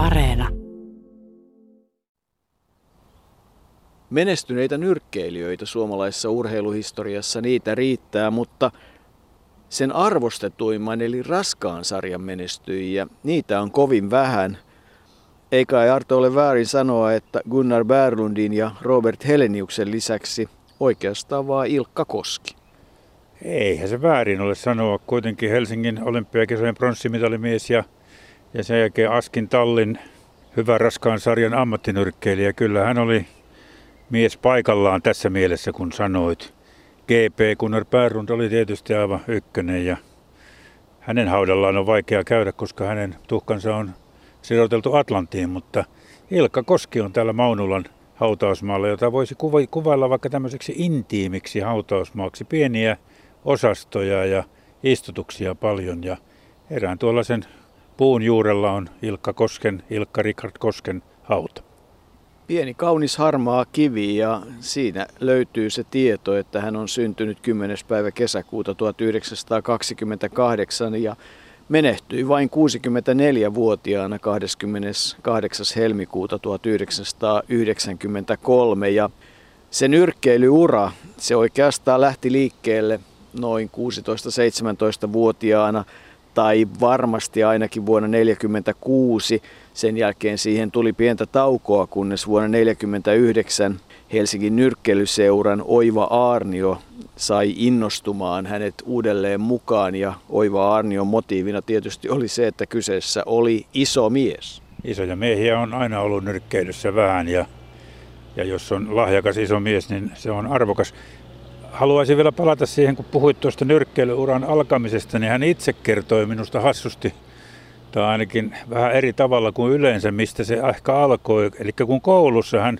Areena. Menestyneitä nyrkkeilijöitä suomalaisessa urheiluhistoriassa niitä riittää, mutta sen arvostetuimman eli raskaan sarjan menestyjiä, niitä on kovin vähän. Eikä ei Arto ole väärin sanoa, että Gunnar Berlundin ja Robert Heleniuksen lisäksi oikeastaan vaan Ilkka Koski. Eihän se väärin ole sanoa. Kuitenkin Helsingin olympiakisojen pronssimitalimies ja, ja sen jälkeen Askin Tallin hyvä raskaan sarjan ammattinyrkkeilijä. Kyllä hän oli mies paikallaan tässä mielessä, kun sanoit. GP Gunnar Päärund oli tietysti aivan ykkönen ja hänen haudallaan on vaikea käydä, koska hänen tuhkansa on sidoteltu Atlantiin, mutta Ilkka Koski on täällä Maunulan hautausmaalla, jota voisi kuvailla vaikka tämmöiseksi intiimiksi hautausmaaksi. Pieniä osastoja ja istutuksia paljon ja erään tuollaisen puun juurella on Ilkka Kosken, Ilkka Rikard Kosken hauta. Pieni kaunis harmaa kivi ja siinä löytyy se tieto, että hän on syntynyt 10. päivä kesäkuuta 1928 ja menehtyi vain 64-vuotiaana 28. helmikuuta 1993 ja se nyrkkeilyura, se oikeastaan lähti liikkeelle noin 16-17-vuotiaana tai varmasti ainakin vuonna 1946. Sen jälkeen siihen tuli pientä taukoa, kunnes vuonna 1949 Helsingin nyrkkelyseuran Oiva Aarnio sai innostumaan hänet uudelleen mukaan ja Oiva Aarnion motiivina tietysti oli se, että kyseessä oli iso mies. Isoja miehiä on aina ollut nyrkkeilyssä vähän ja, ja jos on lahjakas iso mies, niin se on arvokas haluaisin vielä palata siihen, kun puhuit tuosta nyrkkeilyuran alkamisesta, niin hän itse kertoi minusta hassusti, tai ainakin vähän eri tavalla kuin yleensä, mistä se ehkä alkoi. Eli kun koulussa hän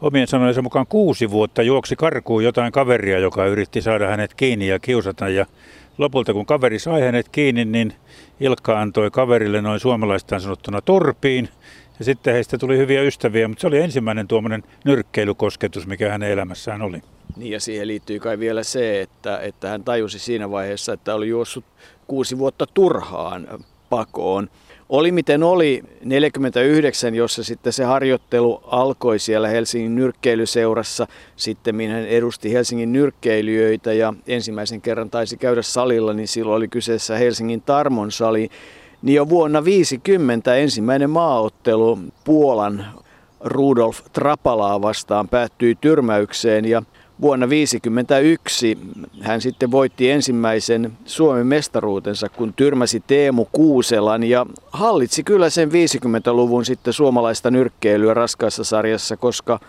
omien sanojensa mukaan kuusi vuotta juoksi karkuun jotain kaveria, joka yritti saada hänet kiinni ja kiusata. Ja lopulta kun kaveri sai hänet kiinni, niin Ilkka antoi kaverille noin suomalaistaan sanottuna turpiin. Ja sitten heistä tuli hyviä ystäviä, mutta se oli ensimmäinen tuommoinen nyrkkeilykosketus, mikä hänen elämässään oli. Niin ja siihen liittyy kai vielä se, että, että hän tajusi siinä vaiheessa, että oli juossut kuusi vuotta turhaan pakoon. Oli miten oli 49, jossa sitten se harjoittelu alkoi siellä Helsingin nyrkkeilyseurassa. Sitten hän edusti Helsingin nyrkkeilijöitä ja ensimmäisen kerran taisi käydä salilla, niin silloin oli kyseessä Helsingin Tarmon sali. Niin jo vuonna 50 ensimmäinen maaottelu Puolan Rudolf Trapalaa vastaan päättyi tyrmäykseen ja Vuonna 1951 hän sitten voitti ensimmäisen Suomen mestaruutensa, kun tyrmäsi Teemu Kuuselan ja hallitsi kyllä sen 50-luvun sitten suomalaista nyrkkeilyä raskaassa sarjassa, koska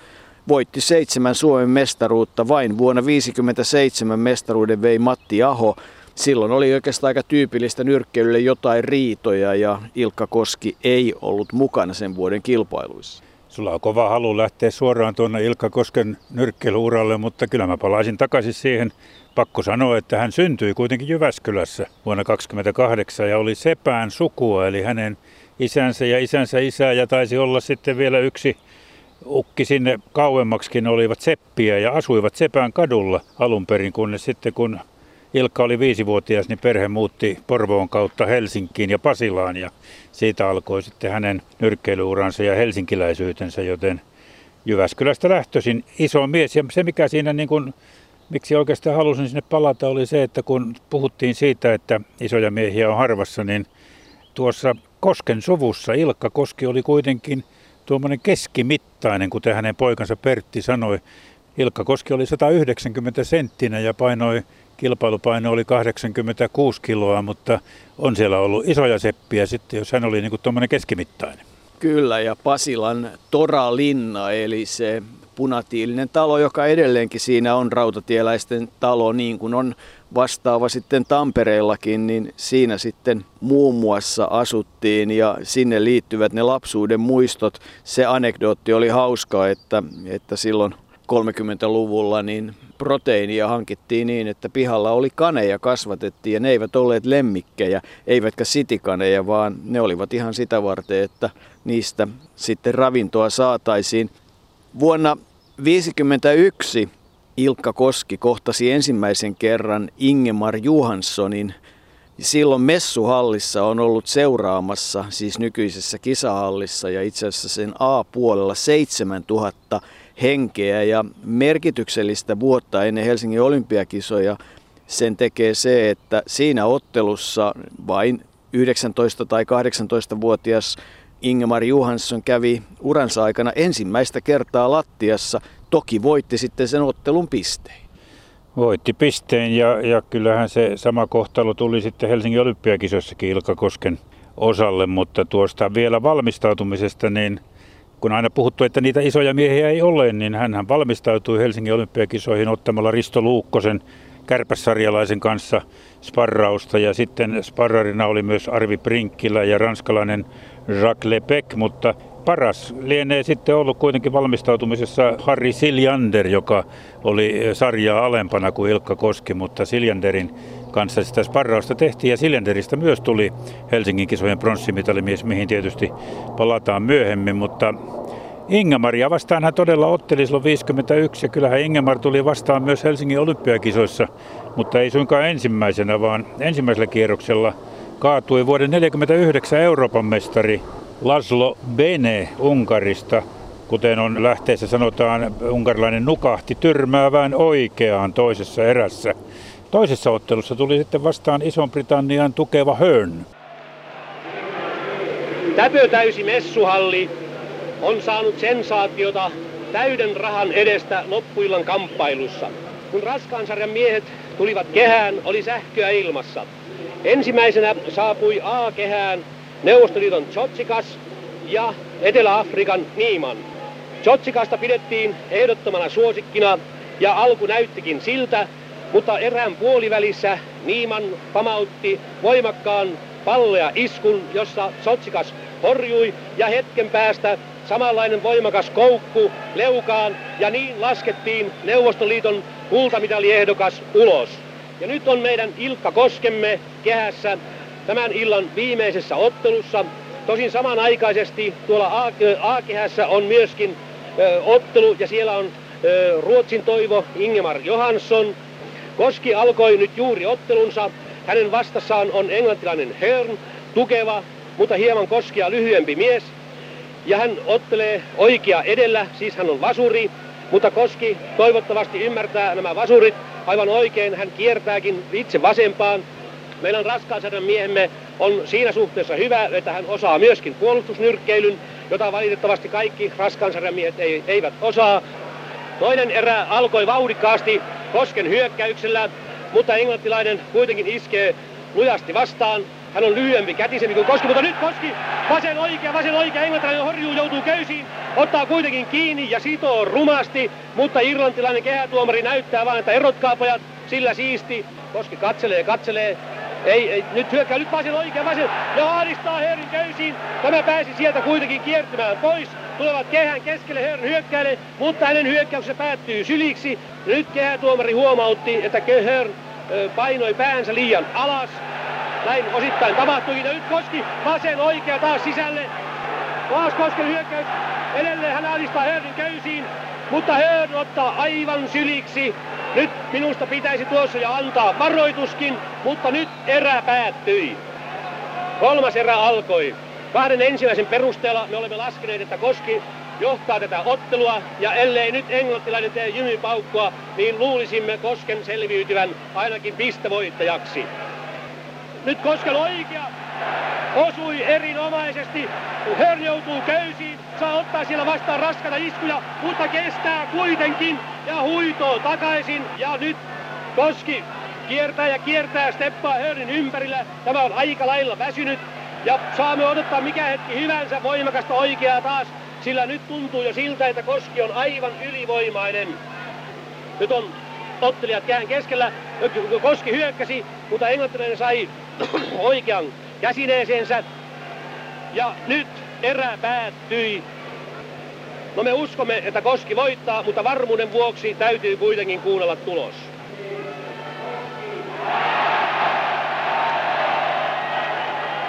voitti seitsemän Suomen mestaruutta. Vain vuonna 1957 mestaruuden vei Matti Aho. Silloin oli oikeastaan aika tyypillistä nyrkkeilylle jotain riitoja ja Ilkka Koski ei ollut mukana sen vuoden kilpailuissa. Sulla on kova halu lähteä suoraan tuonne Ilkka Kosken nyrkkeilyuralle, mutta kyllä mä palaisin takaisin siihen. Pakko sanoa, että hän syntyi kuitenkin Jyväskylässä vuonna 1928 ja oli Sepään sukua, eli hänen isänsä ja isänsä isä ja taisi olla sitten vielä yksi ukki sinne kauemmaksikin olivat seppiä ja asuivat Sepään kadulla alun perin, kunnes sitten kun Ilkka oli viisivuotias, niin perhe muutti Porvoon kautta Helsinkiin ja Pasilaan ja siitä alkoi sitten hänen nyrkkeilyuransa ja helsinkiläisyytensä, joten Jyväskylästä lähtöisin iso mies. Ja se mikä siinä niin kuin, miksi oikeastaan halusin sinne palata oli se, että kun puhuttiin siitä, että isoja miehiä on harvassa, niin tuossa Kosken suvussa Ilkka Koski oli kuitenkin tuommoinen keskimittainen, kuten hänen poikansa Pertti sanoi. Ilkka Koski oli 190 senttinä ja painoi kilpailupaino oli 86 kiloa, mutta on siellä ollut isoja seppiä sitten, jos hän oli niin kuin tuommoinen keskimittainen. Kyllä, ja Pasilan Toralinna, eli se punatiilinen talo, joka edelleenkin siinä on rautatieläisten talo, niin kuin on vastaava sitten Tampereellakin, niin siinä sitten muun muassa asuttiin ja sinne liittyvät ne lapsuuden muistot. Se anekdootti oli hauska, että, että silloin 30-luvulla niin proteiinia hankittiin niin, että pihalla oli kaneja kasvatettiin ja ne eivät olleet lemmikkejä, eivätkä sitikaneja, vaan ne olivat ihan sitä varten, että niistä sitten ravintoa saataisiin. Vuonna 1951 Ilkka Koski kohtasi ensimmäisen kerran Ingemar Johanssonin silloin messuhallissa on ollut seuraamassa, siis nykyisessä kisahallissa ja itse asiassa sen A-puolella 7000 henkeä ja merkityksellistä vuotta ennen Helsingin olympiakisoja sen tekee se, että siinä ottelussa vain 19- tai 18-vuotias Ingemar Johansson kävi uransa aikana ensimmäistä kertaa lattiassa. Toki voitti sitten sen ottelun pisteen. Voitti pisteen ja, ja kyllähän se sama kohtalo tuli sitten Helsingin olympiakisoissakin Ilkka Kosken osalle, mutta tuosta vielä valmistautumisesta, niin kun aina puhuttu, että niitä isoja miehiä ei ole, niin hän valmistautui Helsingin olympiakisoihin ottamalla Risto Luukkosen kärpässarjalaisen kanssa sparrausta. Ja sitten sparrarina oli myös Arvi Prinkkilä ja ranskalainen Jacques Lepec, mutta paras lienee sitten ollut kuitenkin valmistautumisessa Harri Siljander, joka oli sarjaa alempana kuin Ilkka Koski, mutta Siljanderin kanssa sitä sparrausta tehtiin ja Siljanderista myös tuli Helsingin kisojen pronssimitalimies, mihin tietysti palataan myöhemmin, mutta Ingemaria vastaan hän todella otteli silloin 51 ja kyllähän Ingemar tuli vastaan myös Helsingin olympiakisoissa, mutta ei suinkaan ensimmäisenä, vaan ensimmäisellä kierroksella kaatui vuoden 1949 Euroopan mestari Laslo Bene Unkarista. Kuten on lähteessä sanotaan, unkarilainen nukahti tyrmäävään oikeaan toisessa erässä. Toisessa ottelussa tuli sitten vastaan Ison-Britannian tukeva Hearn. täysi messuhalli on saanut sensaatiota täyden rahan edestä loppuillan kamppailussa. Kun raskaan sarjan miehet tulivat kehään, oli sähköä ilmassa. Ensimmäisenä saapui A-kehään Neuvostoliiton Chotsikas ja Etelä-Afrikan Niiman. Chotsikasta pidettiin ehdottomana suosikkina ja alku näyttikin siltä, mutta erään puolivälissä Niiman pamautti voimakkaan pallea iskun, jossa Sotsikas horjui ja hetken päästä samanlainen voimakas koukku leukaan ja niin laskettiin Neuvostoliiton kultamidaliehdokas ulos. Ja nyt on meidän Ilkka Koskemme kehässä tämän illan viimeisessä ottelussa. Tosin samanaikaisesti tuolla A-kehässä on myöskin ö, ottelu ja siellä on ö, Ruotsin toivo Ingemar Johansson. Koski alkoi nyt juuri ottelunsa. Hänen vastassaan on englantilainen Hearn, tukeva, mutta hieman Koskia lyhyempi mies. Ja hän ottelee oikea edellä, siis hän on vasuri, mutta Koski toivottavasti ymmärtää nämä vasurit aivan oikein. Hän kiertääkin itse vasempaan meidän raskaansarjan miehemme on siinä suhteessa hyvä, että hän osaa myöskin puolustusnyrkkeilyn, jota valitettavasti kaikki raskaansarjan miehet ei, eivät osaa. Toinen erä alkoi vauhdikkaasti Kosken hyökkäyksellä, mutta englantilainen kuitenkin iskee lujasti vastaan. Hän on lyhyempi, kätisempi kuin Koski, mutta nyt Koski, vasen oikea, vasen oikea, englantilainen horjuu, joutuu köysiin, ottaa kuitenkin kiinni ja sitoo rumasti, mutta irlantilainen kehätuomari näyttää vain, että erotkaa pojat, sillä siisti. Koski katselee, katselee, ei, ei, nyt hyökkää, nyt vasen oikein, vasen, ja ahdistaa Herrin köysiin. Tämä pääsi sieltä kuitenkin kiertymään pois. Tulevat kehän keskelle Herrin hyökkäille, mutta hänen hyökkäyksensä päättyy syliksi. Nyt kehätuomari huomautti, että Herr painoi päänsä liian alas. Näin osittain tapahtui. Ja nyt Koski vasen oikea taas sisälle. Taas Kosken hyökkäys. Edelleen hän ahdistaa Herrin köysiin, mutta Herr ottaa aivan syliksi nyt minusta pitäisi tuossa jo antaa varoituskin, mutta nyt erä päättyi. Kolmas erä alkoi. Kahden ensimmäisen perusteella me olemme laskeneet, että Koski johtaa tätä ottelua, ja ellei nyt englantilainen tee jymypaukkoa, niin luulisimme Kosken selviytyvän ainakin pistevoittajaksi. Nyt Kosken oikea osui erinomaisesti. Hörn joutuu köysiin, saa ottaa siellä vastaan raskata iskuja, mutta kestää kuitenkin ja huitoo takaisin. Ja nyt Koski kiertää ja kiertää steppaa Hörnin ympärillä. Tämä on aika lailla väsynyt ja saamme odottaa mikä hetki hyvänsä voimakasta oikeaa taas, sillä nyt tuntuu jo siltä, että Koski on aivan ylivoimainen. Nyt on ottelijat kään keskellä. Koski hyökkäsi, mutta englantilainen sai oikean käsineeseensä. Ja nyt erä päättyi. No me uskomme, että Koski voittaa, mutta varmuuden vuoksi täytyy kuitenkin kuunnella tulos.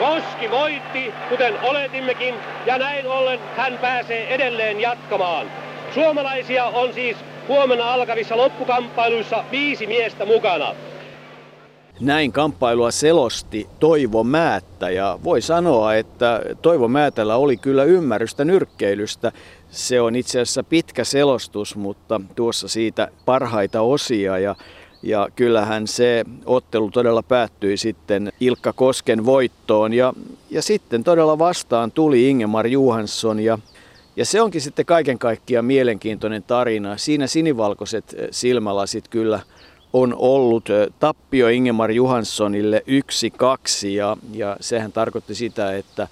Koski voitti, kuten oletimmekin, ja näin ollen hän pääsee edelleen jatkamaan. Suomalaisia on siis huomenna alkavissa loppukamppailuissa viisi miestä mukana. näin kamppailua selosti Toivo Määttä ja voi sanoa, että Toivo Määtällä oli kyllä ymmärrystä nyrkkeilystä. Se on itse asiassa pitkä selostus, mutta tuossa siitä parhaita osia ja ja kyllähän se ottelu todella päättyi sitten Ilkka Kosken voittoon. Ja, ja sitten todella vastaan tuli Ingemar Johansson. Ja, ja se onkin sitten kaiken kaikkiaan mielenkiintoinen tarina. Siinä sinivalkoiset silmälasit kyllä on ollut tappio Ingemar Johanssonille yksi kaksi. Ja, ja sehän tarkoitti sitä, että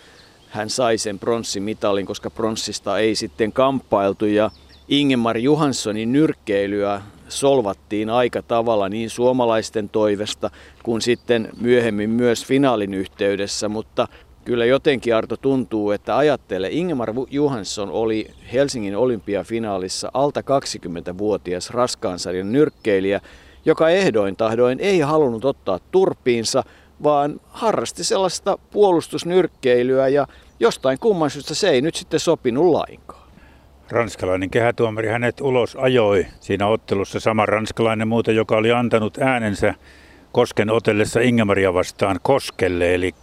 hän sai sen pronssimitalin, koska pronssista ei sitten kamppailtu. Ja Ingemar Johanssonin nyrkkeilyä solvattiin aika tavalla niin suomalaisten toivesta kuin sitten myöhemmin myös finaalin yhteydessä, mutta kyllä jotenkin Arto tuntuu, että ajattele, Ingemar Johansson oli Helsingin olympiafinaalissa alta 20-vuotias raskaansarjan nyrkkeilijä, joka ehdoin tahdoin ei halunnut ottaa turpiinsa, vaan harrasti sellaista puolustusnyrkkeilyä ja jostain kumman syystä se ei nyt sitten sopinut lainkaan. Ranskalainen kehätuomari hänet ulos ajoi siinä ottelussa. Sama ranskalainen muuten, joka oli antanut äänensä Kosken otellessa Ingemaria vastaan Koskelle. Eli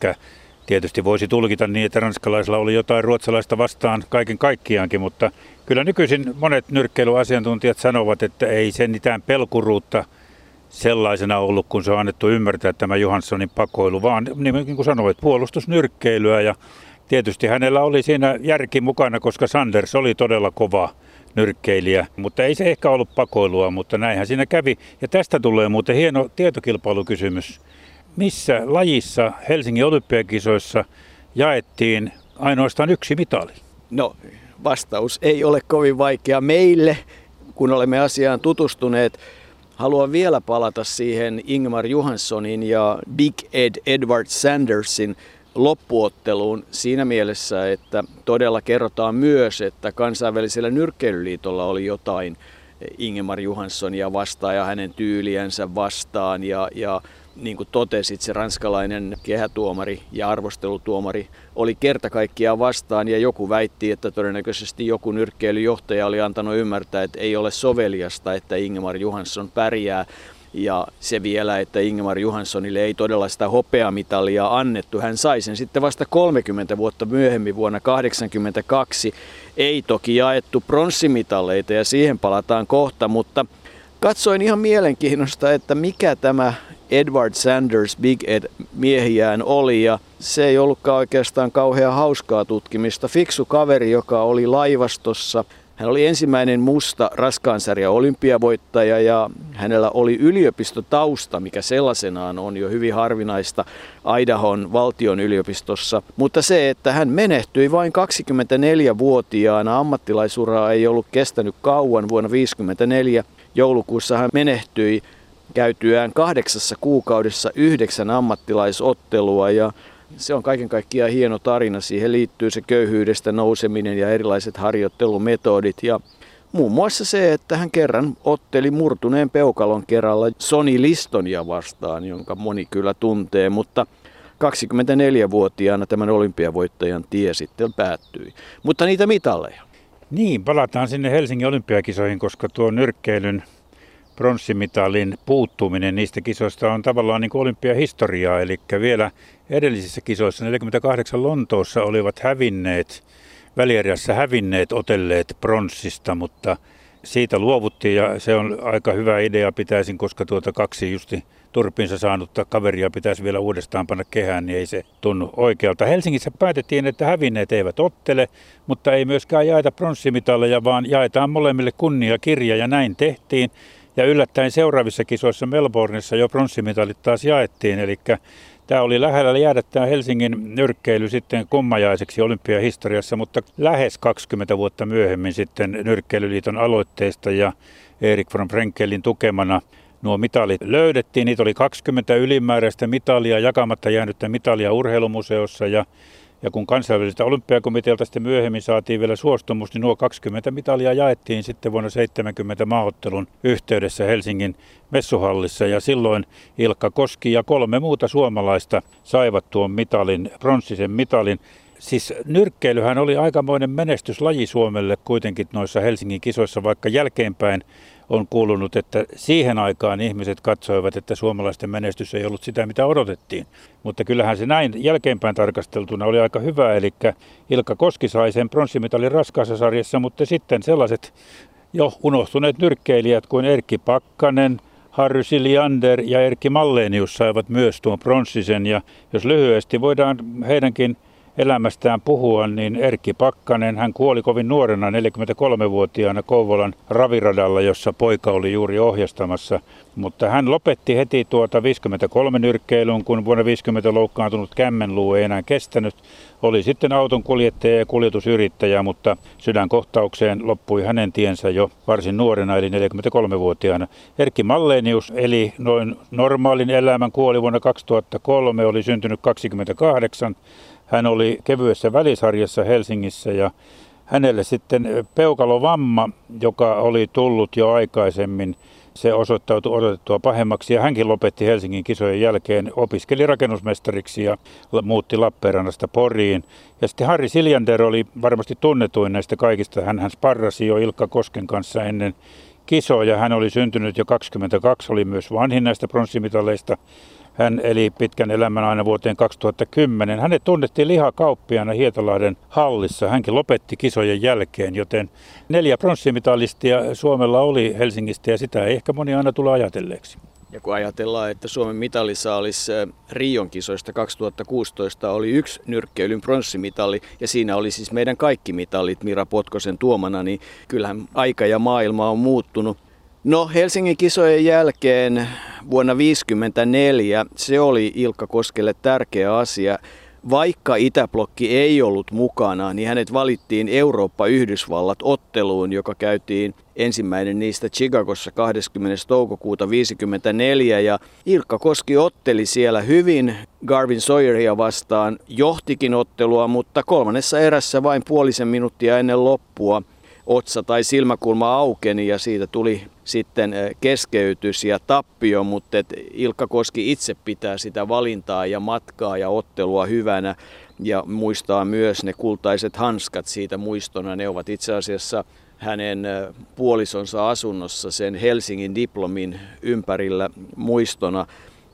tietysti voisi tulkita niin, että ranskalaisilla oli jotain ruotsalaista vastaan kaiken kaikkiaankin, mutta kyllä nykyisin monet nyrkkeilyasiantuntijat sanovat, että ei sen mitään pelkuruutta sellaisena ollut, kun se on annettu ymmärtää tämä Johanssonin pakoilu, vaan niin kuin sanoit, puolustusnyrkkeilyä ja Tietysti hänellä oli siinä järki mukana, koska Sanders oli todella kova nyrkkeilijä, mutta ei se ehkä ollut pakoilua, mutta näinhän siinä kävi. Ja tästä tulee muuten hieno tietokilpailukysymys. Missä lajissa Helsingin olympiakisoissa jaettiin ainoastaan yksi mitali? No, vastaus ei ole kovin vaikea meille, kun olemme asiaan tutustuneet. Haluan vielä palata siihen Ingmar Johanssonin ja Big Ed Edward Sandersin loppuotteluun siinä mielessä, että todella kerrotaan myös, että kansainvälisellä nyrkkeilyliitolla oli jotain Ingemar Johanssonia vastaan ja hänen tyyliänsä vastaan ja, ja niin kuin totesit, se ranskalainen kehätuomari ja arvostelutuomari oli kerta kaikkiaan vastaan ja joku väitti, että todennäköisesti joku nyrkkeilyjohtaja oli antanut ymmärtää, että ei ole soveliasta, että Ingemar Johansson pärjää. Ja se vielä, että Ingemar Johanssonille ei todella sitä hopeamitalia annettu. Hän sai sen sitten vasta 30 vuotta myöhemmin vuonna 1982. Ei toki jaettu pronssimitaleita ja siihen palataan kohta, mutta katsoin ihan mielenkiinnosta, että mikä tämä Edward Sanders Big Ed miehiään oli ja se ei ollutkaan oikeastaan kauhean hauskaa tutkimista. Fiksu kaveri, joka oli laivastossa hän oli ensimmäinen musta raskaansarja olympiavoittaja ja hänellä oli yliopistotausta, mikä sellaisenaan on jo hyvin harvinaista Idahon valtion yliopistossa. Mutta se, että hän menehtyi vain 24-vuotiaana, ammattilaisuraa ei ollut kestänyt kauan vuonna 1954. Joulukuussa hän menehtyi käytyään kahdeksassa kuukaudessa yhdeksän ammattilaisottelua ja se on kaiken kaikkiaan hieno tarina. Siihen liittyy se köyhyydestä nouseminen ja erilaiset harjoittelumetodit ja muun muassa se, että hän kerran otteli murtuneen peukalon kerralla Sony Listonia vastaan, jonka moni kyllä tuntee, mutta 24-vuotiaana tämän olympiavoittajan tie sitten päättyi. Mutta niitä mitalleja. Niin, palataan sinne Helsingin olympiakisoihin, koska tuo nyrkkeilyn pronssimitalin puuttuminen niistä kisoista on tavallaan niin olympiahistoriaa. Eli vielä edellisissä kisoissa 48 Lontoossa olivat hävinneet, välierässä hävinneet otelleet pronssista, mutta siitä luovuttiin ja se on aika hyvä idea pitäisin, koska tuota kaksi justi turpinsa saanutta kaveria pitäisi vielä uudestaan panna kehään, niin ei se tunnu oikealta. Helsingissä päätettiin, että hävinneet eivät ottele, mutta ei myöskään jaeta pronssimitaleja, vaan jaetaan molemmille kunniakirja ja näin tehtiin. Ja yllättäen seuraavissa kisoissa Melbourneissa jo pronssimitalit taas jaettiin, eli Tämä oli lähellä jäädä tämä Helsingin nyrkkeily sitten kummajaiseksi olympiahistoriassa, mutta lähes 20 vuotta myöhemmin sitten Nyrkkeilyliiton aloitteesta ja Erik von Frenkelin tukemana nuo mitalit löydettiin. Niitä oli 20 ylimääräistä mitalia, jakamatta jäänyttä mitalia urheilumuseossa ja ja kun kansainväliseltä olympiakomitealta sitten myöhemmin saatiin vielä suostumus, niin nuo 20 mitalia jaettiin sitten vuonna 70 maaottelun yhteydessä Helsingin messuhallissa. Ja silloin Ilkka Koski ja kolme muuta suomalaista saivat tuon mitalin, pronssisen mitalin. Siis nyrkkeilyhän oli aikamoinen menestyslaji Suomelle kuitenkin noissa Helsingin kisoissa, vaikka jälkeenpäin on kuulunut, että siihen aikaan ihmiset katsoivat, että suomalaisten menestys ei ollut sitä, mitä odotettiin. Mutta kyllähän se näin jälkeenpäin tarkasteltuna oli aika hyvä, eli Ilkka Koski sai sen pronssimitalin raskaassa sarjassa, mutta sitten sellaiset jo unohtuneet nyrkkeilijät kuin Erkki Pakkanen, Harry Siliander ja Erkki Mallenius saivat myös tuon pronssisen. Ja jos lyhyesti voidaan heidänkin elämästään puhua, niin Erkki Pakkanen, hän kuoli kovin nuorena 43-vuotiaana Kouvolan raviradalla, jossa poika oli juuri ohjastamassa. Mutta hän lopetti heti tuota 53 nyrkkeilyn, kun vuonna 50 loukkaantunut kämmenluu ei enää kestänyt. Oli sitten auton kuljettaja ja kuljetusyrittäjä, mutta sydänkohtaukseen loppui hänen tiensä jo varsin nuorena, eli 43-vuotiaana. Erkki Mallenius eli noin normaalin elämän kuoli vuonna 2003, oli syntynyt 28 hän oli kevyessä välisarjassa Helsingissä ja hänelle sitten peukalovamma, joka oli tullut jo aikaisemmin, se osoittautui odotettua pahemmaksi ja hänkin lopetti Helsingin kisojen jälkeen, opiskeli rakennusmestariksi ja muutti Lappeenrannasta Poriin. Ja sitten Harri Siljander oli varmasti tunnetuin näistä kaikista. Hän, hän sparrasi jo Ilkka Kosken kanssa ennen kisoja. Hän oli syntynyt jo 22, oli myös vanhin näistä pronssimitaleista. Hän eli pitkän elämän aina vuoteen 2010. Hänet tunnettiin lihakauppiana Hietalahden hallissa. Hänkin lopetti kisojen jälkeen, joten neljä pronssimitalistia Suomella oli Helsingistä ja sitä ei ehkä moni aina tule ajatelleeksi. Ja kun ajatellaan, että Suomen mitalissa olisi Rion kisoista 2016 oli yksi nyrkkeilyn pronssimitali ja siinä oli siis meidän kaikki mitalit Mira Potkosen tuomana, niin kyllähän aika ja maailma on muuttunut. No Helsingin kisojen jälkeen vuonna 1954 se oli Ilkka Koskelle tärkeä asia. Vaikka Itäblokki ei ollut mukana, niin hänet valittiin Eurooppa-Yhdysvallat otteluun, joka käytiin ensimmäinen niistä Chicagossa 20. toukokuuta 1954. Ja Ilkka Koski otteli siellä hyvin Garvin Sawyeria vastaan, johtikin ottelua, mutta kolmannessa erässä vain puolisen minuuttia ennen loppua – otsa tai silmäkulma aukeni ja siitä tuli sitten eh, keskeytys ja tappio, mutta et Ilkka Koski itse pitää sitä valintaa ja matkaa ja ottelua hyvänä ja muistaa myös ne kultaiset hanskat siitä muistona. Ne ovat itse asiassa hänen eh, puolisonsa asunnossa sen Helsingin diplomin ympärillä muistona.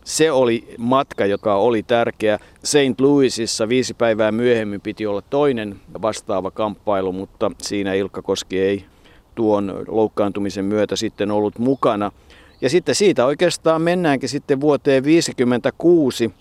Se oli matka, joka oli tärkeä. St. Louisissa viisi päivää myöhemmin piti olla toinen vastaava kamppailu, mutta siinä Ilkka Koski ei tuon loukkaantumisen myötä sitten ollut mukana. Ja sitten siitä oikeastaan mennäänkin sitten vuoteen 1956,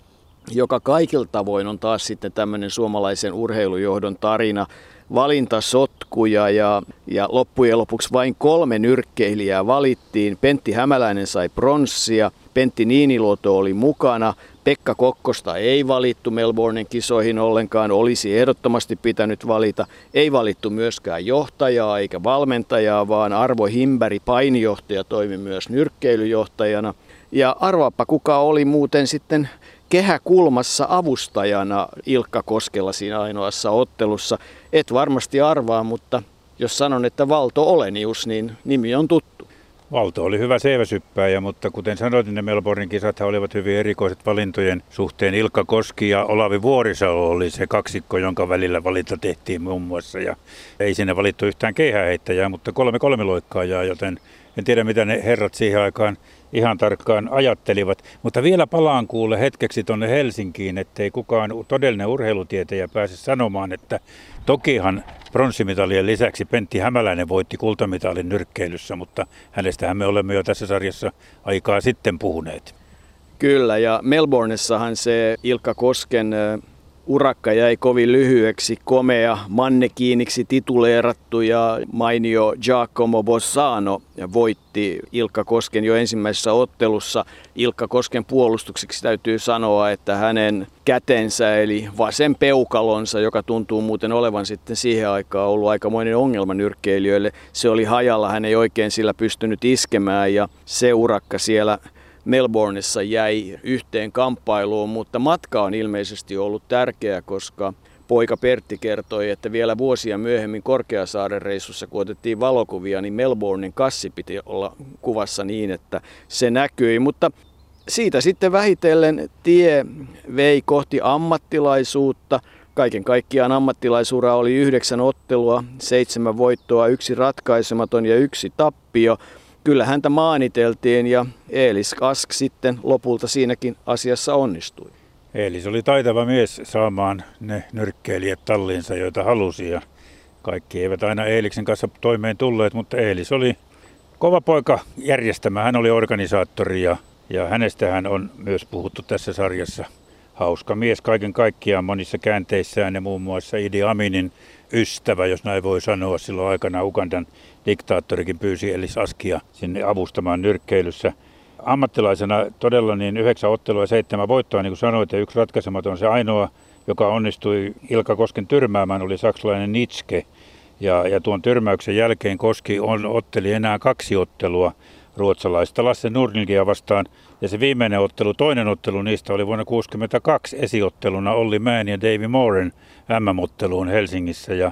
joka kaikilla tavoin on taas sitten tämmöinen suomalaisen urheilujohdon tarina valintasotkuja ja, ja loppujen lopuksi vain kolme nyrkkeilijää valittiin. Pentti Hämäläinen sai pronssia, Pentti Niiniluoto oli mukana, Pekka Kokkosta ei valittu Melbournen kisoihin ollenkaan, olisi ehdottomasti pitänyt valita. Ei valittu myöskään johtajaa eikä valmentajaa, vaan Arvo Himberg, painijohtaja, toimi myös nyrkkeilyjohtajana. Ja arvaappa kuka oli muuten sitten kehäkulmassa avustajana Ilkka Koskella siinä ainoassa ottelussa. Et varmasti arvaa, mutta jos sanon, että Valto Olenius, niin nimi on tuttu. Valto oli hyvä seiväsyppääjä, mutta kuten sanoit, niin ne Melbournen kisat olivat hyvin erikoiset valintojen suhteen. Ilkka Koski ja Olavi Vuorisalo oli se kaksikko, jonka välillä valinta tehtiin muun muassa. Ja ei sinne valittu yhtään keihäheittäjää, mutta kolme kolmiloikkaajaa, joten en tiedä mitä ne herrat siihen aikaan ihan tarkkaan ajattelivat. Mutta vielä palaan kuule hetkeksi tuonne Helsinkiin, ettei kukaan todellinen urheilutietäjä pääse sanomaan, että tokihan pronssimitalien lisäksi Pentti Hämäläinen voitti kultamitalin nyrkkeilyssä, mutta hänestähän me olemme jo tässä sarjassa aikaa sitten puhuneet. Kyllä, ja Melbourneessahan se Ilkka Kosken urakka jäi kovin lyhyeksi. Komea, mannekiiniksi tituleerattu ja mainio Giacomo Bossano voitti Ilkka Kosken jo ensimmäisessä ottelussa. Ilkka Kosken puolustukseksi täytyy sanoa, että hänen kätensä eli vasen peukalonsa, joka tuntuu muuten olevan sitten siihen aikaan ollut aikamoinen ongelma nyrkkeilijöille. Se oli hajalla, hän ei oikein sillä pystynyt iskemään ja se urakka siellä Melbourneissa jäi yhteen kamppailuun, mutta matka on ilmeisesti ollut tärkeä, koska poika Pertti kertoi, että vielä vuosia myöhemmin Korkeasaaren reissussa, kun otettiin valokuvia, niin Melbournein kassi piti olla kuvassa niin, että se näkyi. Mutta siitä sitten vähitellen tie vei kohti ammattilaisuutta. Kaiken kaikkiaan ammattilaisura oli yhdeksän ottelua, seitsemän voittoa, yksi ratkaisematon ja yksi tappio. Kyllä häntä maaniteltiin ja Eelis Ask sitten lopulta siinäkin asiassa onnistui. Eelis oli taitava mies saamaan ne nyrkkeilijät talliinsa, joita halusi. Ja kaikki eivät aina Eeliksen kanssa toimeen tulleet, mutta Eelis oli kova poika järjestämään. Hän oli organisaattori ja, ja hänestähän on myös puhuttu tässä sarjassa. Hauska mies kaiken kaikkiaan monissa käänteissään ja muun muassa Idi Aminin ystävä, jos näin voi sanoa. Silloin aikana Ugandan diktaattorikin pyysi Elis Askia sinne avustamaan nyrkkeilyssä. Ammattilaisena todella niin yhdeksän ottelua ja seitsemän voittoa, niin kuin sanoit, ja yksi ratkaisematon se ainoa, joka onnistui Ilka Kosken tyrmäämään, oli saksalainen Nitske. Ja, ja tuon tyrmäyksen jälkeen Koski on, otteli enää kaksi ottelua ruotsalaista Lasse Nurnilgia vastaan. Ja se viimeinen ottelu, toinen ottelu niistä oli vuonna 1962 esiotteluna Olli Mäen ja Davy Mooren MM-otteluun Helsingissä. Ja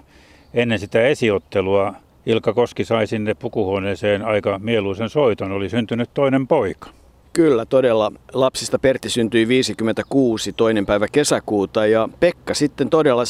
ennen sitä esiottelua Ilka Koski sai sinne pukuhuoneeseen aika mieluisen soiton, oli syntynyt toinen poika. Kyllä, todella. Lapsista Pertti syntyi 56 toinen päivä kesäkuuta ja Pekka sitten todella 17.8.62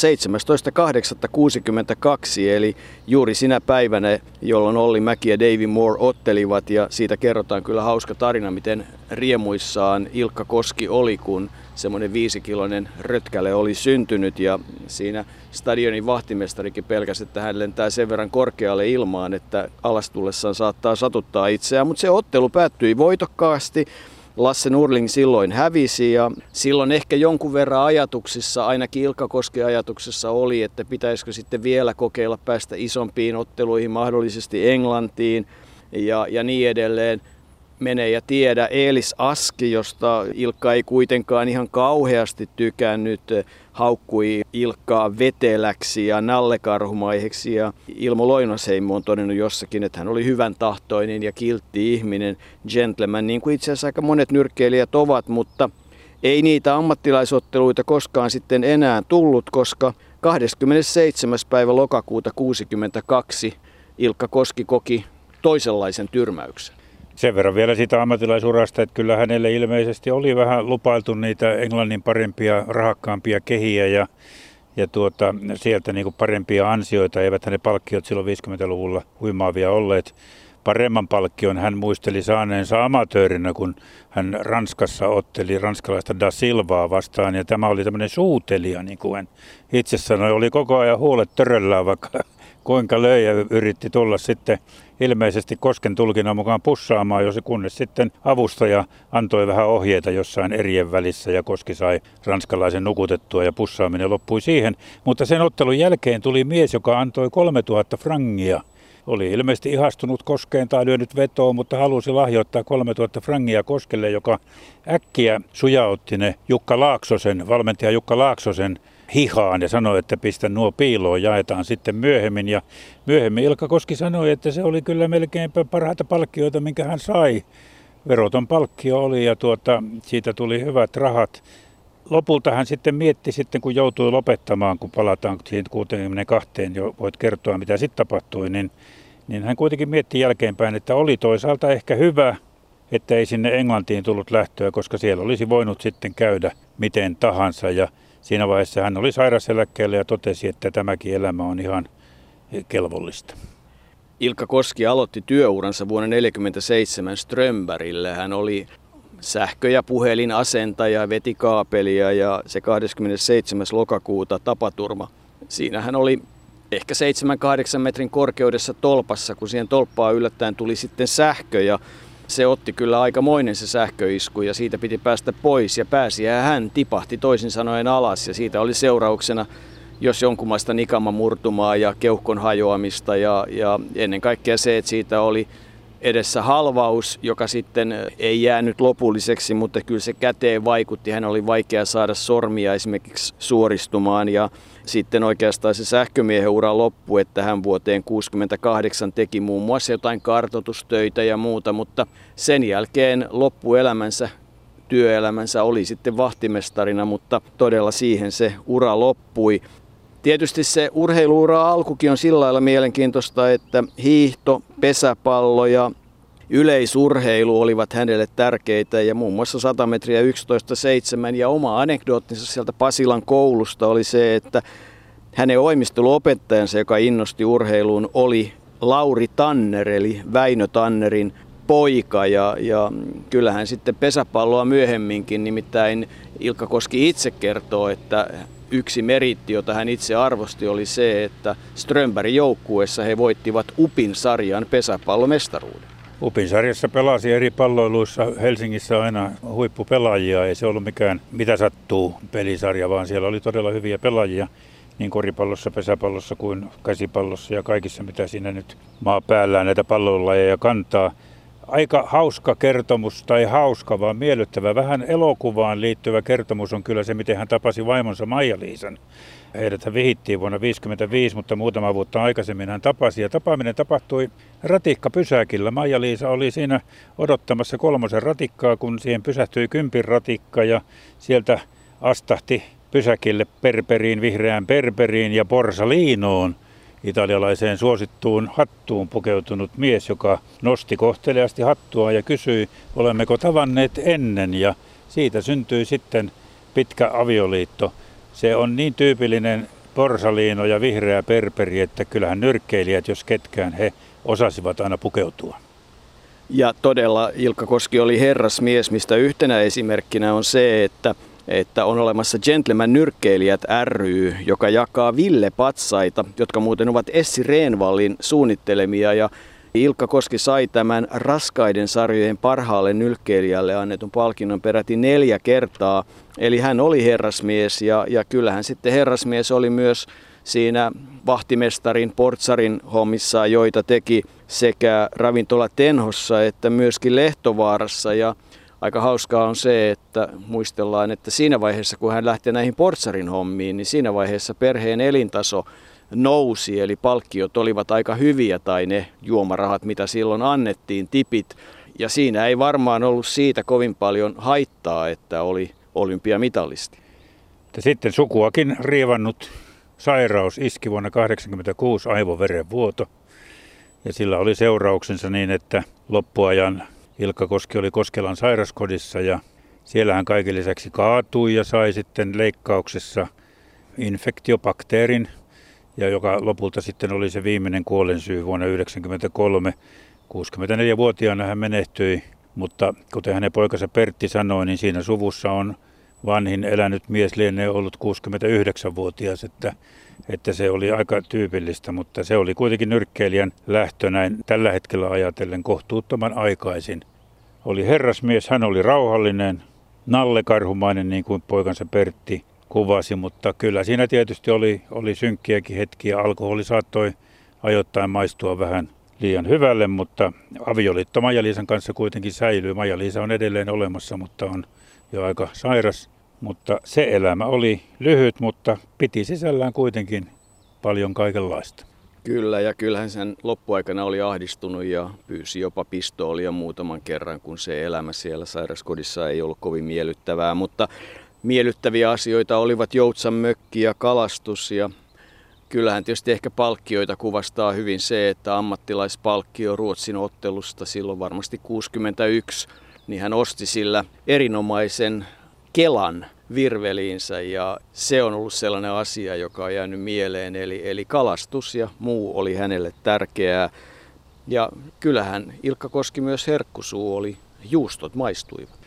eli juuri sinä päivänä, jolloin Olli Mäki ja Davy Moore ottelivat ja siitä kerrotaan kyllä hauska tarina, miten riemuissaan Ilkka Koski oli, kun semmoinen viisikiloinen rötkäle oli syntynyt ja siinä stadionin vahtimestarikin pelkäsi, että hän lentää sen verran korkealle ilmaan, että alastullessaan saattaa satuttaa itseään, mutta se ottelu päättyi voitokkaasti. Lasse Nurling silloin hävisi ja silloin ehkä jonkun verran ajatuksissa, ainakin Ilkka Kosken ajatuksessa oli, että pitäisikö sitten vielä kokeilla päästä isompiin otteluihin, mahdollisesti Englantiin ja, ja niin edelleen mene ja tiedä. Eelis Aski, josta Ilkka ei kuitenkaan ihan kauheasti tykännyt, haukkui Ilkkaa veteläksi ja nallekarhumaiheksi. Ja Ilmo Loinosheimo on todennut jossakin, että hän oli hyvän tahtoinen ja kiltti ihminen, gentleman, niin kuin itse asiassa aika monet nyrkkeilijät ovat, mutta ei niitä ammattilaisotteluita koskaan sitten enää tullut, koska 27. päivä lokakuuta 62 Ilkka Koski koki toisenlaisen tyrmäyksen. Sen verran vielä siitä ammattilaisurasta, että kyllä hänelle ilmeisesti oli vähän lupailtu niitä Englannin parempia, rahakkaampia kehiä ja, ja tuota, sieltä niin parempia ansioita. Eivät hänen palkkiot silloin 50-luvulla huimaavia olleet. Paremman palkkion hän muisteli saaneensa amatöörinä, kun hän Ranskassa otteli ranskalaista Da Silvaa vastaan. Ja tämä oli tämmöinen suutelija, niin kuin hän itse sanoi. Oli koko ajan huolet töröllään, vaikka kuinka löi ja yritti tulla sitten ilmeisesti Kosken tulkinnan mukaan pussaamaan, jos kunnes sitten avustaja antoi vähän ohjeita jossain erien välissä ja Koski sai ranskalaisen nukutettua ja pussaaminen loppui siihen. Mutta sen ottelun jälkeen tuli mies, joka antoi 3000 frangia oli ilmeisesti ihastunut Koskeen tai lyönyt vetoon, mutta halusi lahjoittaa 3000 frangia Koskelle, joka äkkiä sujautti ne Jukka Laaksosen, valmentaja Jukka Laaksosen hihaan ja sanoi, että pistä nuo piiloon, jaetaan sitten myöhemmin. Ja myöhemmin Ilkka Koski sanoi, että se oli kyllä melkein parhaita palkkioita, minkä hän sai. Veroton palkkio oli ja tuota, siitä tuli hyvät rahat. Lopulta hän sitten mietti sitten, kun joutui lopettamaan, kun palataan siihen 62, jo voit kertoa mitä sitten tapahtui, niin, niin hän kuitenkin mietti jälkeenpäin, että oli toisaalta ehkä hyvä, että ei sinne Englantiin tullut lähtöä, koska siellä olisi voinut sitten käydä miten tahansa. Ja siinä vaiheessa hän oli sairaseläkkeellä ja totesi, että tämäkin elämä on ihan kelvollista. Ilkka Koski aloitti työuransa vuonna 1947 Strömbärille. Hän oli sähkö- ja puhelinasentaja, veti kaapelia ja se 27. lokakuuta tapaturma. Siinä hän oli ehkä 7-8 metrin korkeudessa tolpassa, kun siihen tolppaan yllättäen tuli sitten sähkö ja se otti kyllä aikamoinen se sähköisku ja siitä piti päästä pois ja pääsi ja hän tipahti toisin sanoen alas ja siitä oli seurauksena jos jonkunlaista murtumaa ja keuhkon hajoamista ja, ja ennen kaikkea se, että siitä oli edessä halvaus, joka sitten ei jäänyt lopulliseksi, mutta kyllä se käteen vaikutti. Hän oli vaikea saada sormia esimerkiksi suoristumaan ja sitten oikeastaan se sähkömiehen ura loppui, että hän vuoteen 68 teki muun muassa jotain kartotustöitä ja muuta, mutta sen jälkeen loppuelämänsä työelämänsä oli sitten vahtimestarina, mutta todella siihen se ura loppui. Tietysti se urheiluura alkukin on sillä lailla mielenkiintoista, että hiihto, pesäpallo ja yleisurheilu olivat hänelle tärkeitä ja muun muassa 100 metriä 11.7 ja oma anekdoottinsa sieltä Pasilan koulusta oli se, että hänen oimisteluopettajansa, joka innosti urheiluun, oli Lauri Tanner eli Väinö Tannerin poika. Ja, ja kyllähän sitten pesäpalloa myöhemminkin, nimittäin Ilkka Koski itse kertoo, että yksi meritti, jota hän itse arvosti, oli se, että Strömbergin joukkueessa he voittivat UPin sarjan pesäpallomestaruuden. UPin sarjassa pelasi eri palloiluissa Helsingissä aina huippupelaajia. Ei se ollut mikään mitä sattuu pelisarja, vaan siellä oli todella hyviä pelaajia niin koripallossa, pesäpallossa kuin käsipallossa ja kaikissa, mitä siinä nyt maa päällään näitä pallolajeja kantaa aika hauska kertomus, tai hauska, vaan miellyttävä. Vähän elokuvaan liittyvä kertomus on kyllä se, miten hän tapasi vaimonsa Maija-Liisan. Heidät hän vihittiin vuonna 1955, mutta muutama vuotta aikaisemmin hän tapasi. Ja tapaaminen tapahtui ratikka pysäkillä. Maija-Liisa oli siinä odottamassa kolmosen ratikkaa, kun siihen pysähtyi kympin ratikka ja sieltä astahti pysäkille perperiin, vihreään perperiin ja porsaliinoon – italialaiseen suosittuun hattuun pukeutunut mies, joka nosti kohteliasti hattua ja kysyi, olemmeko tavanneet ennen ja siitä syntyi sitten pitkä avioliitto. Se on niin tyypillinen porsaliino ja vihreä perperi, että kyllähän nyrkkeilijät, jos ketkään, he osasivat aina pukeutua. Ja todella Ilkka Koski oli herrasmies, mistä yhtenä esimerkkinä on se, että että on olemassa Gentleman Nyrkkeilijät ry, joka jakaa Ville-patsaita, jotka muuten ovat Essi Reenvallin suunnittelemia ja Ilkka Koski sai tämän raskaiden sarjojen parhaalle nyrkkeilijälle annetun palkinnon peräti neljä kertaa. Eli hän oli herrasmies ja, ja kyllähän sitten herrasmies oli myös siinä vahtimestarin, portsarin hommissa, joita teki sekä ravintola Tenhossa että myöskin Lehtovaarassa. Ja aika hauskaa on se, että muistellaan, että siinä vaiheessa kun hän lähti näihin portsarin hommiin, niin siinä vaiheessa perheen elintaso nousi, eli palkkiot olivat aika hyviä tai ne juomarahat, mitä silloin annettiin, tipit. Ja siinä ei varmaan ollut siitä kovin paljon haittaa, että oli olympiamitalisti. Sitten sukuakin riivannut sairaus iski vuonna 1986 aivoverenvuoto. Ja sillä oli seurauksensa niin, että loppuajan Ilkka Koski oli Koskelan sairaskodissa ja siellä hän kaiken lisäksi kaatui ja sai sitten leikkauksessa infektiobakteerin, ja joka lopulta sitten oli se viimeinen kuolensyy vuonna 1993. 64-vuotiaana hän menehtyi, mutta kuten hänen poikansa Pertti sanoi, niin siinä suvussa on vanhin elänyt mies lienee ollut 69-vuotias, että, että se oli aika tyypillistä, mutta se oli kuitenkin nyrkkeilijän lähtö näin tällä hetkellä ajatellen kohtuuttoman aikaisin. Oli herrasmies, hän oli rauhallinen, nallekarhumainen niin kuin poikansa Pertti kuvasi, mutta kyllä siinä tietysti oli, oli synkkiäkin hetkiä. Alkoholi saattoi ajoittain maistua vähän liian hyvälle, mutta avioliitto Maija-Liisan kanssa kuitenkin säilyy. Maija-Liisa on edelleen olemassa, mutta on jo aika sairas. Mutta se elämä oli lyhyt, mutta piti sisällään kuitenkin paljon kaikenlaista. Kyllä, ja kyllähän sen loppuaikana oli ahdistunut ja pyysi jopa pistoolia muutaman kerran, kun se elämä siellä sairaskodissa ei ollut kovin miellyttävää. Mutta miellyttäviä asioita olivat Joutsan mökki ja kalastus ja kyllähän tietysti ehkä palkkioita kuvastaa hyvin se, että ammattilaispalkkio Ruotsin ottelusta silloin varmasti 61, niin hän osti sillä erinomaisen Kelan virveliinsä ja se on ollut sellainen asia, joka on jäänyt mieleen. Eli, eli kalastus ja muu oli hänelle tärkeää. Ja kyllähän Ilkka Koski myös herkkusuu oli, juustot maistuivat.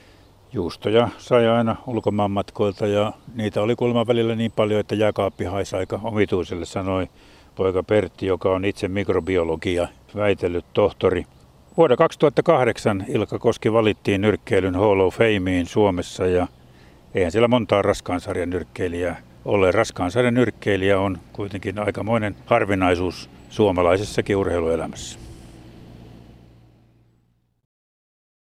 Juustoja sai aina ulkomaanmatkoilta ja niitä oli kulman välillä niin paljon, että jääkaappi haisi aika omituiselle, sanoi poika Pertti, joka on itse mikrobiologia väitellyt tohtori. Vuonna 2008 Ilkka Koski valittiin nyrkkeilyn Hall of Fameen Suomessa ja eihän siellä montaa raskaan sarjan nyrkkeilijää ole. Raskaan sarjan nyrkkeilijä on kuitenkin aikamoinen harvinaisuus suomalaisessakin urheiluelämässä.